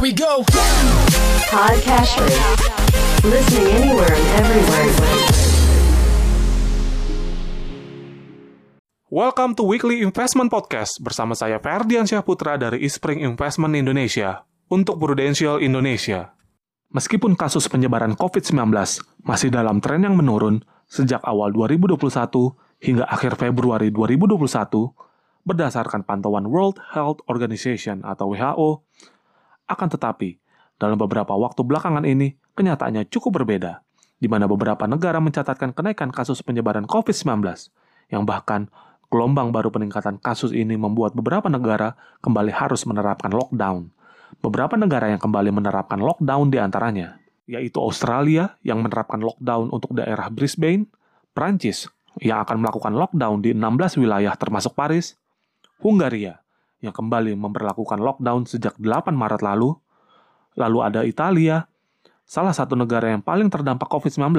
Here we go. Podcast Listening anywhere and everywhere. Welcome to Weekly Investment Podcast bersama saya Ferdian Syahputra dari Ispring Investment Indonesia untuk Prudential Indonesia. Meskipun kasus penyebaran COVID-19 masih dalam tren yang menurun sejak awal 2021 hingga akhir Februari 2021, berdasarkan pantauan World Health Organization atau WHO, akan tetapi, dalam beberapa waktu belakangan ini, kenyataannya cukup berbeda, di mana beberapa negara mencatatkan kenaikan kasus penyebaran COVID-19, yang bahkan gelombang baru peningkatan kasus ini membuat beberapa negara kembali harus menerapkan lockdown. Beberapa negara yang kembali menerapkan lockdown di antaranya, yaitu Australia yang menerapkan lockdown untuk daerah Brisbane, Prancis yang akan melakukan lockdown di 16 wilayah termasuk Paris, Hungaria yang kembali memperlakukan lockdown sejak 8 Maret lalu, lalu ada Italia, salah satu negara yang paling terdampak COVID-19,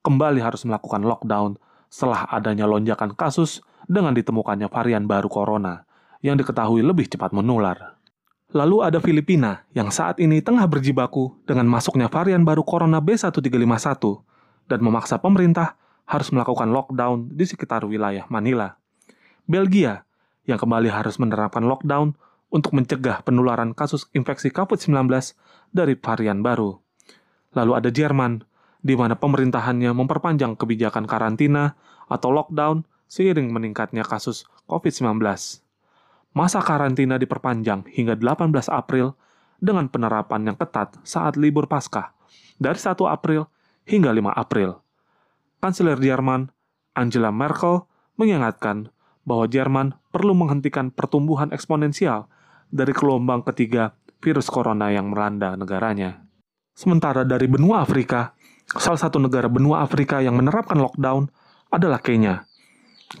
kembali harus melakukan lockdown setelah adanya lonjakan kasus dengan ditemukannya varian baru corona yang diketahui lebih cepat menular. Lalu ada Filipina yang saat ini tengah berjibaku dengan masuknya varian baru corona B1351 dan memaksa pemerintah harus melakukan lockdown di sekitar wilayah Manila. Belgia yang kembali harus menerapkan lockdown untuk mencegah penularan kasus infeksi COVID-19 dari varian baru. Lalu ada Jerman, di mana pemerintahannya memperpanjang kebijakan karantina atau lockdown seiring meningkatnya kasus COVID-19. Masa karantina diperpanjang hingga 18 April dengan penerapan yang ketat saat libur Paskah dari 1 April hingga 5 April. Kanselir Jerman, Angela Merkel, mengingatkan bahwa Jerman perlu menghentikan pertumbuhan eksponensial dari gelombang ketiga virus corona yang melanda negaranya. Sementara dari benua Afrika, salah satu negara benua Afrika yang menerapkan lockdown adalah Kenya.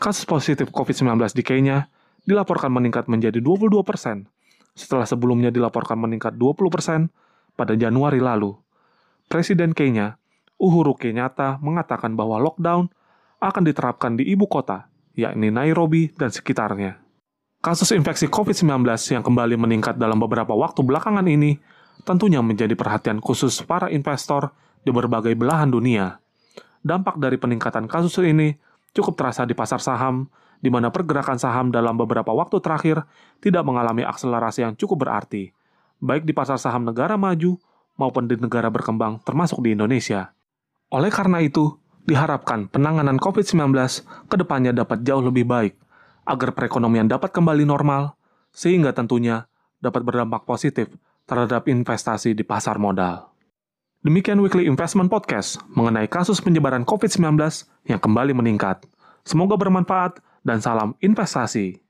Kasus positif COVID-19 di Kenya dilaporkan meningkat menjadi 22 persen, setelah sebelumnya dilaporkan meningkat 20 persen pada Januari lalu. Presiden Kenya, Uhuru Kenyatta, mengatakan bahwa lockdown akan diterapkan di ibu kota yakni Nairobi dan sekitarnya. Kasus infeksi COVID-19 yang kembali meningkat dalam beberapa waktu belakangan ini tentunya menjadi perhatian khusus para investor di berbagai belahan dunia. Dampak dari peningkatan kasus ini cukup terasa di pasar saham, di mana pergerakan saham dalam beberapa waktu terakhir tidak mengalami akselerasi yang cukup berarti, baik di pasar saham negara maju maupun di negara berkembang termasuk di Indonesia. Oleh karena itu, diharapkan penanganan COVID-19 ke depannya dapat jauh lebih baik, agar perekonomian dapat kembali normal, sehingga tentunya dapat berdampak positif terhadap investasi di pasar modal. Demikian Weekly Investment Podcast mengenai kasus penyebaran COVID-19 yang kembali meningkat. Semoga bermanfaat dan salam investasi.